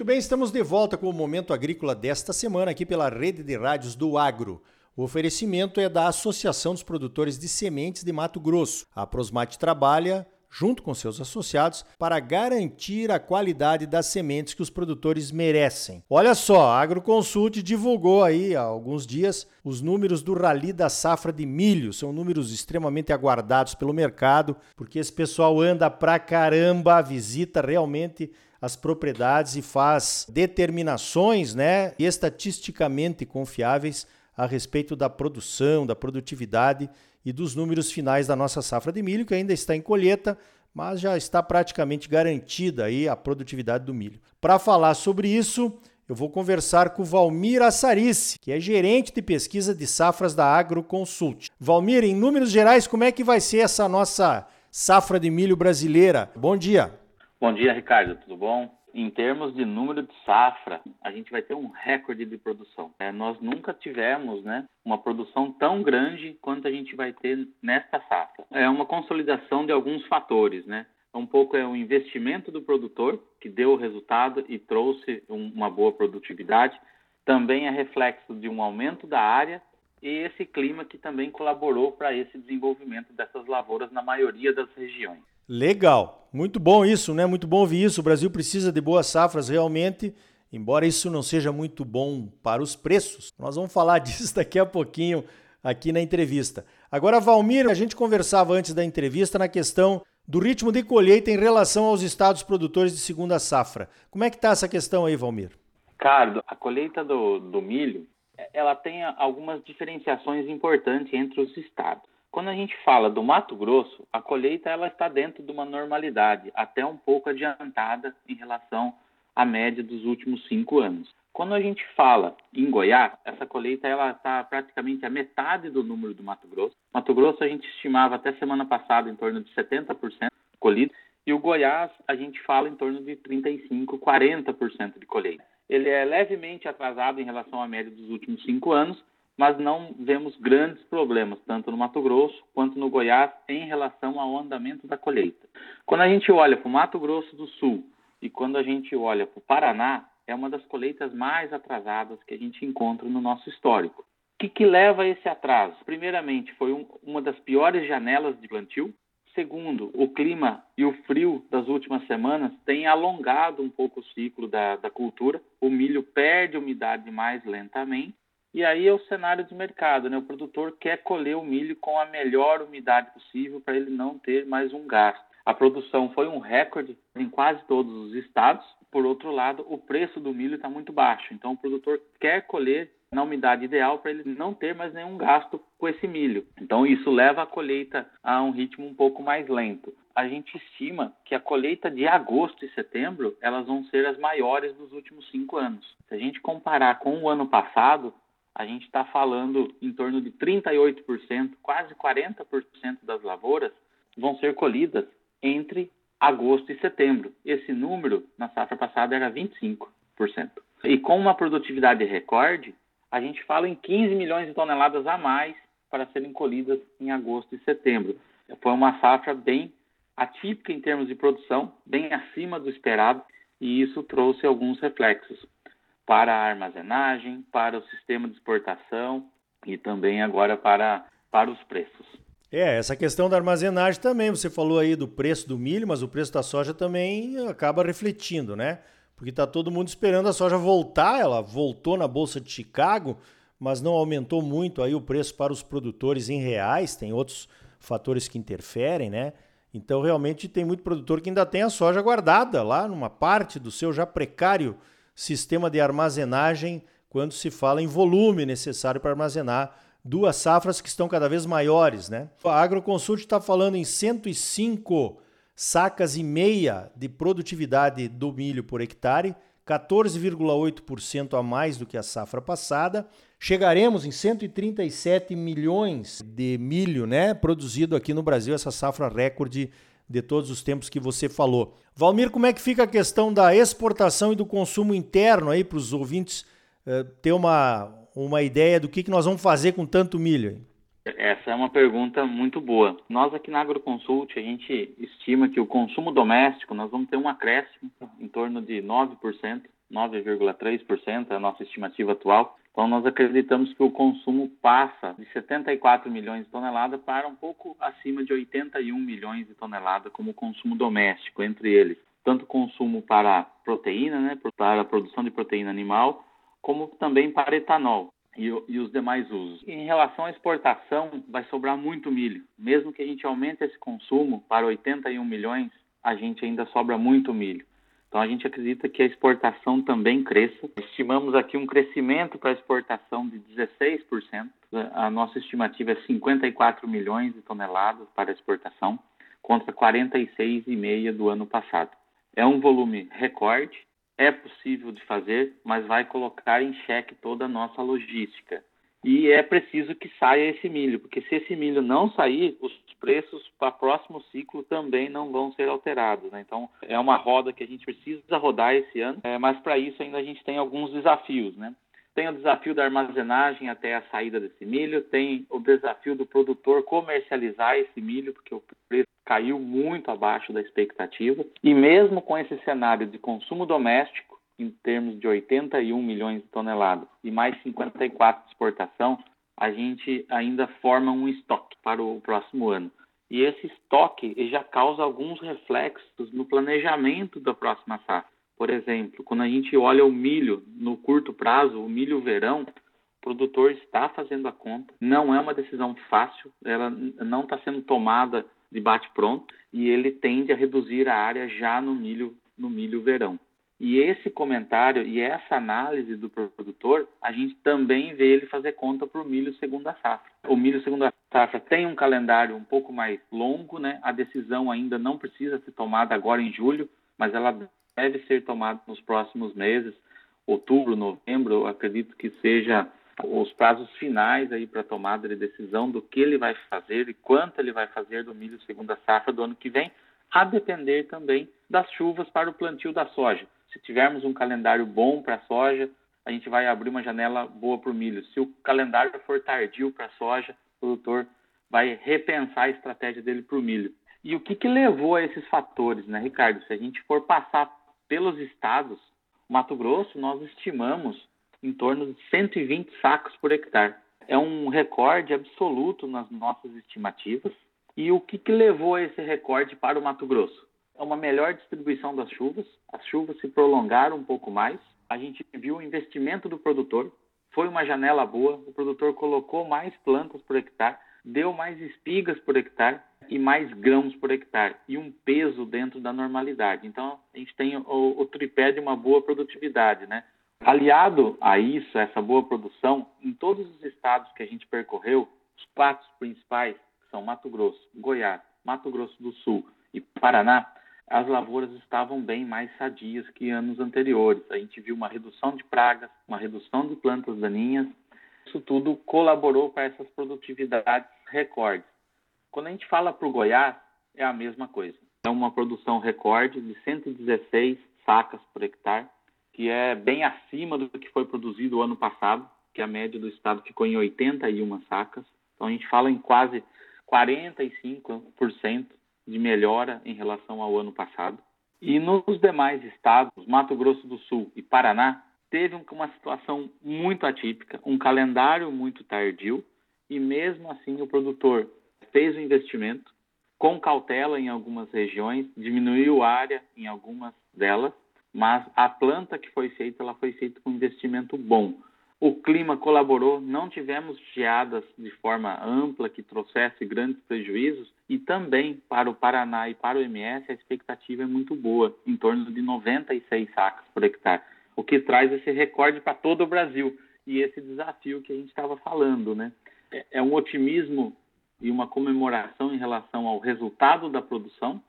Muito bem, estamos de volta com o Momento Agrícola desta semana aqui pela Rede de Rádios do Agro. O oferecimento é da Associação dos Produtores de Sementes de Mato Grosso. A Prosmate trabalha junto com seus associados, para garantir a qualidade das sementes que os produtores merecem. Olha só, a Agroconsult divulgou aí há alguns dias os números do Rally da Safra de Milho. São números extremamente aguardados pelo mercado, porque esse pessoal anda pra caramba, visita realmente as propriedades e faz determinações, né, estatisticamente confiáveis a respeito da produção, da produtividade e dos números finais da nossa safra de milho, que ainda está em colheita, mas já está praticamente garantida aí a produtividade do milho. Para falar sobre isso, eu vou conversar com o Valmir Assarice, que é gerente de pesquisa de safras da AgroConsult. Valmir, em números gerais, como é que vai ser essa nossa safra de milho brasileira? Bom dia. Bom dia, Ricardo. Tudo bom? Em termos de número de safra, a gente vai ter um recorde de produção. É, nós nunca tivemos né, uma produção tão grande quanto a gente vai ter nesta safra. É uma consolidação de alguns fatores, né? Um pouco é o investimento do produtor, que deu o resultado e trouxe um, uma boa produtividade. Também é reflexo de um aumento da área e esse clima que também colaborou para esse desenvolvimento dessas lavouras na maioria das regiões. Legal, muito bom isso, né? Muito bom ouvir isso. O Brasil precisa de boas safras realmente, embora isso não seja muito bom para os preços. Nós vamos falar disso daqui a pouquinho aqui na entrevista. Agora, Valmir, a gente conversava antes da entrevista na questão do ritmo de colheita em relação aos estados produtores de segunda safra. Como é que está essa questão aí, Valmir? Ricardo, a colheita do, do milho, ela tem algumas diferenciações importantes entre os estados. Quando a gente fala do Mato Grosso, a colheita ela está dentro de uma normalidade, até um pouco adiantada em relação à média dos últimos cinco anos. Quando a gente fala em Goiás, essa colheita ela está praticamente a metade do número do Mato Grosso. Mato Grosso a gente estimava até semana passada em torno de 70% colhido e o Goiás a gente fala em torno de 35, 40% de colheita. Ele é levemente atrasado em relação à média dos últimos cinco anos, mas não vemos grandes problemas, tanto no Mato Grosso quanto no Goiás, em relação ao andamento da colheita. Quando a gente olha para o Mato Grosso do Sul e quando a gente olha para o Paraná, é uma das colheitas mais atrasadas que a gente encontra no nosso histórico. O que, que leva a esse atraso? Primeiramente, foi um, uma das piores janelas de plantio. Segundo, o clima e o frio das últimas semanas têm alongado um pouco o ciclo da, da cultura. O milho perde umidade mais lentamente e aí é o cenário de mercado, né? O produtor quer colher o milho com a melhor umidade possível para ele não ter mais um gasto. A produção foi um recorde em quase todos os estados. Por outro lado, o preço do milho está muito baixo. Então, o produtor quer colher na umidade ideal para ele não ter mais nenhum gasto com esse milho. Então, isso leva a colheita a um ritmo um pouco mais lento. A gente estima que a colheita de agosto e setembro elas vão ser as maiores dos últimos cinco anos. Se a gente comparar com o ano passado, a gente está falando em torno de 38%, quase 40% das lavouras vão ser colhidas entre agosto e setembro. Esse número na safra passada era 25%. E com uma produtividade recorde, a gente fala em 15 milhões de toneladas a mais para serem colhidas em agosto e setembro. Foi uma safra bem atípica em termos de produção, bem acima do esperado, e isso trouxe alguns reflexos para a armazenagem, para o sistema de exportação e também agora para, para os preços. É, essa questão da armazenagem também, você falou aí do preço do milho, mas o preço da soja também acaba refletindo, né? Porque está todo mundo esperando a soja voltar, ela voltou na Bolsa de Chicago, mas não aumentou muito aí o preço para os produtores em reais, tem outros fatores que interferem, né? Então realmente tem muito produtor que ainda tem a soja guardada lá numa parte do seu já precário sistema de armazenagem quando se fala em volume necessário para armazenar duas safras que estão cada vez maiores, né? A Agroconsult está falando em 105 sacas e meia de produtividade do milho por hectare, 14,8% a mais do que a safra passada. Chegaremos em 137 milhões de milho, né, produzido aqui no Brasil, essa safra recorde de todos os tempos que você falou. Valmir, como é que fica a questão da exportação e do consumo interno aí para os ouvintes uh, ter uma, uma ideia do que, que nós vamos fazer com tanto milho? Essa é uma pergunta muito boa. Nós aqui na AgroConsult, a gente estima que o consumo doméstico, nós vamos ter um acréscimo em torno de 9% 9,3% é a nossa estimativa atual. Então, nós acreditamos que o consumo passa de 74 milhões de toneladas para um pouco acima de 81 milhões de toneladas como consumo doméstico, entre eles. Tanto consumo para proteína, né, para a produção de proteína animal, como também para etanol e, e os demais usos. Em relação à exportação, vai sobrar muito milho. Mesmo que a gente aumente esse consumo para 81 milhões, a gente ainda sobra muito milho. Então a gente acredita que a exportação também cresça. Estimamos aqui um crescimento para a exportação de 16%. A nossa estimativa é 54 milhões de toneladas para exportação, contra 46,5 do ano passado. É um volume recorde, é possível de fazer, mas vai colocar em xeque toda a nossa logística. E é preciso que saia esse milho, porque se esse milho não sair, os preços para o próximo ciclo também não vão ser alterados. Né? Então, é uma roda que a gente precisa rodar esse ano, é, mas para isso ainda a gente tem alguns desafios. Né? Tem o desafio da armazenagem até a saída desse milho, tem o desafio do produtor comercializar esse milho, porque o preço caiu muito abaixo da expectativa. E mesmo com esse cenário de consumo doméstico, em termos de 81 milhões de toneladas e mais 54 de exportação, a gente ainda forma um estoque para o próximo ano. E esse estoque já causa alguns reflexos no planejamento da próxima safra. Por exemplo, quando a gente olha o milho no curto prazo, o milho verão, o produtor está fazendo a conta. Não é uma decisão fácil, ela não está sendo tomada de bate pronto e ele tende a reduzir a área já no milho no milho verão. E esse comentário e essa análise do produtor, a gente também vê ele fazer conta para o milho segunda safra. O milho segunda safra tem um calendário um pouco mais longo, né? A decisão ainda não precisa ser tomada agora em julho, mas ela deve ser tomada nos próximos meses, outubro, novembro, acredito que seja os prazos finais aí para tomada de decisão do que ele vai fazer e quanto ele vai fazer do milho segunda safra do ano que vem, a depender também das chuvas para o plantio da soja. Se tivermos um calendário bom para a soja, a gente vai abrir uma janela boa para o milho. Se o calendário for tardio para a soja, o produtor vai repensar a estratégia dele para o milho. E o que, que levou a esses fatores, né, Ricardo? Se a gente for passar pelos estados, Mato Grosso, nós estimamos em torno de 120 sacos por hectare. É um recorde absoluto nas nossas estimativas. E o que, que levou a esse recorde para o Mato Grosso? É uma melhor distribuição das chuvas, as chuvas se prolongaram um pouco mais, a gente viu o investimento do produtor, foi uma janela boa, o produtor colocou mais plantas por hectare, deu mais espigas por hectare e mais grãos por hectare e um peso dentro da normalidade. Então a gente tem o, o tripé de uma boa produtividade, né? Aliado a isso, a essa boa produção, em todos os estados que a gente percorreu, os quatro principais, são Mato Grosso, Goiás, Mato Grosso do Sul e Paraná, as lavouras estavam bem mais sadias que anos anteriores. A gente viu uma redução de pragas, uma redução de plantas daninhas. Isso tudo colaborou para essas produtividades recordes. Quando a gente fala para o Goiás, é a mesma coisa. É uma produção recorde de 116 sacas por hectare, que é bem acima do que foi produzido o ano passado, que a média do estado ficou em 81 sacas. Então a gente fala em quase 45% de melhora em relação ao ano passado. E nos demais estados, Mato Grosso do Sul e Paraná, teve uma situação muito atípica, um calendário muito tardio, e mesmo assim o produtor fez o investimento com cautela em algumas regiões, diminuiu a área em algumas delas, mas a planta que foi feita, ela foi feita com investimento bom. O clima colaborou, não tivemos geadas de forma ampla que trouxesse grandes prejuízos e também para o Paraná e para o MS a expectativa é muito boa, em torno de 96 sacas por hectare, o que traz esse recorde para todo o Brasil e esse desafio que a gente estava falando, né? É, é um otimismo e uma comemoração em relação ao resultado da produção,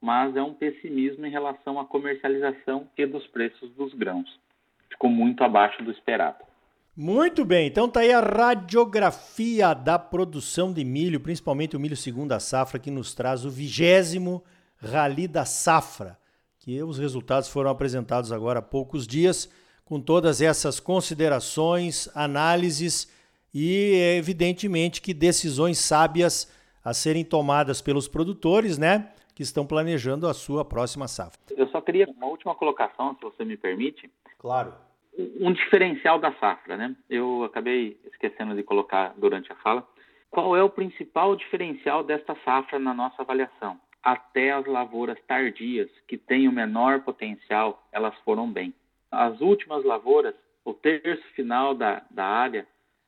mas é um pessimismo em relação à comercialização e dos preços dos grãos. Ficou muito abaixo do esperado. Muito bem, então tá aí a radiografia da produção de milho, principalmente o milho segunda safra, que nos traz o vigésimo Rally da Safra, que os resultados foram apresentados agora há poucos dias, com todas essas considerações, análises e, evidentemente, que decisões sábias a serem tomadas pelos produtores, né, que estão planejando a sua próxima safra. Eu só queria uma última colocação, se você me permite Claro. Um diferencial da safra, né? Eu acabei esquecendo de colocar durante a fala. Qual é o principal diferencial desta safra na nossa avaliação? Até as lavouras tardias, que têm o menor potencial, elas foram bem. As últimas lavouras, o terço final da, da área,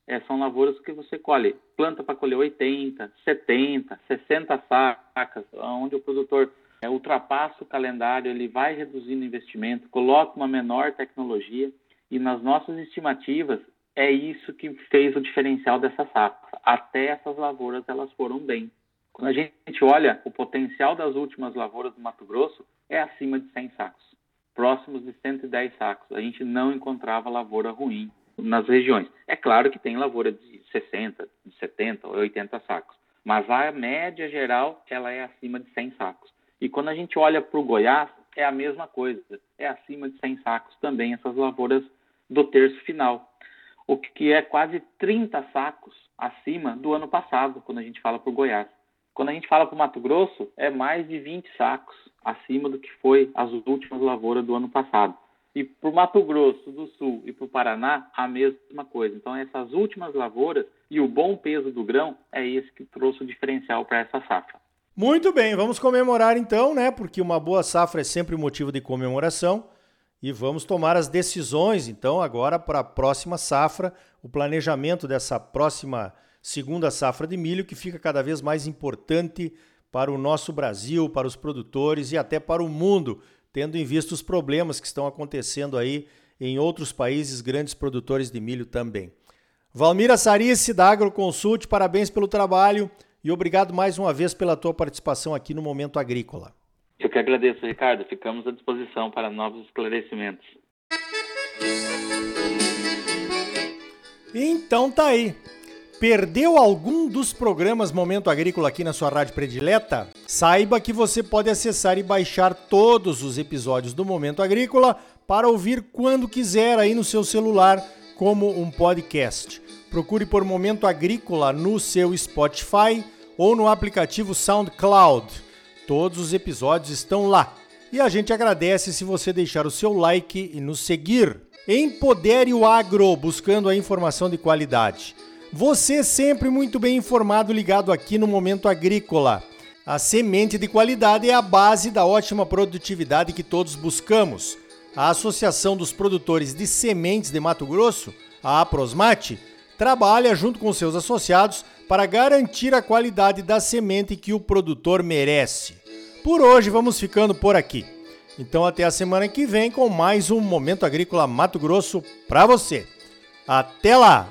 é, são lavouras que você colhe, planta para colher 80, 70, 60 sacas, onde o produtor é, ultrapassa o calendário, ele vai reduzindo o investimento, coloca uma menor tecnologia e nas nossas estimativas é isso que fez o diferencial dessa safra. Até essas lavouras elas foram bem. Quando a gente olha o potencial das últimas lavouras do Mato Grosso é acima de 100 sacos, próximos de 110 sacos. A gente não encontrava lavoura ruim nas regiões. É claro que tem lavoura de 60, de 70 ou 80 sacos, mas a média geral ela é acima de 100 sacos. E quando a gente olha para o Goiás, é a mesma coisa, é acima de 100 sacos também essas lavouras do terço final, o que é quase 30 sacos acima do ano passado, quando a gente fala para o Goiás. Quando a gente fala para o Mato Grosso, é mais de 20 sacos acima do que foi as últimas lavouras do ano passado. E para o Mato Grosso do Sul e para o Paraná, a mesma coisa. Então, essas últimas lavouras e o bom peso do grão é esse que trouxe o diferencial para essa safra. Muito bem, vamos comemorar então, né? Porque uma boa safra é sempre motivo de comemoração. E vamos tomar as decisões, então, agora para a próxima safra, o planejamento dessa próxima segunda safra de milho, que fica cada vez mais importante para o nosso Brasil, para os produtores e até para o mundo, tendo em vista os problemas que estão acontecendo aí em outros países grandes produtores de milho também. Valmira Sarice, da Agroconsult, parabéns pelo trabalho e obrigado mais uma vez pela tua participação aqui no Momento Agrícola. Eu que agradeço, Ricardo. Ficamos à disposição para novos esclarecimentos. Então tá aí. Perdeu algum dos programas Momento Agrícola aqui na sua rádio predileta? Saiba que você pode acessar e baixar todos os episódios do Momento Agrícola para ouvir quando quiser aí no seu celular como um podcast. Procure por Momento Agrícola no seu Spotify ou no aplicativo SoundCloud. Todos os episódios estão lá. E a gente agradece se você deixar o seu like e nos seguir. Empodere o agro, buscando a informação de qualidade. Você sempre muito bem informado, ligado aqui no Momento Agrícola. A semente de qualidade é a base da ótima produtividade que todos buscamos. A Associação dos Produtores de Sementes de Mato Grosso, a Aprosmate, trabalha junto com seus associados para garantir a qualidade da semente que o produtor merece. Por hoje vamos ficando por aqui. Então até a semana que vem com mais um Momento Agrícola Mato Grosso para você. Até lá!